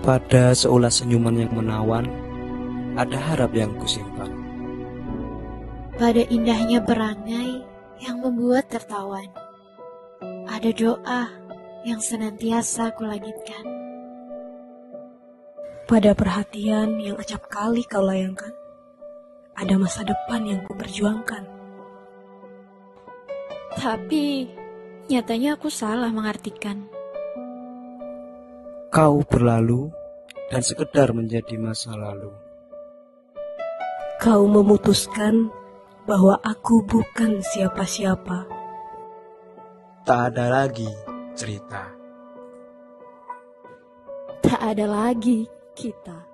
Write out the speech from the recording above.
Pada seulas senyuman yang menawan, ada harap yang kusimpan. Pada indahnya perangai yang membuat tertawan, ada doa yang senantiasa kulangitkan. Pada perhatian yang acap kali kau layangkan, ada masa depan yang kuperjuangkan. Tapi nyatanya aku salah mengartikan. Kau berlalu dan sekedar menjadi masa lalu. Kau memutuskan bahwa aku bukan siapa-siapa. Tak ada lagi cerita. Tak ada lagi kita.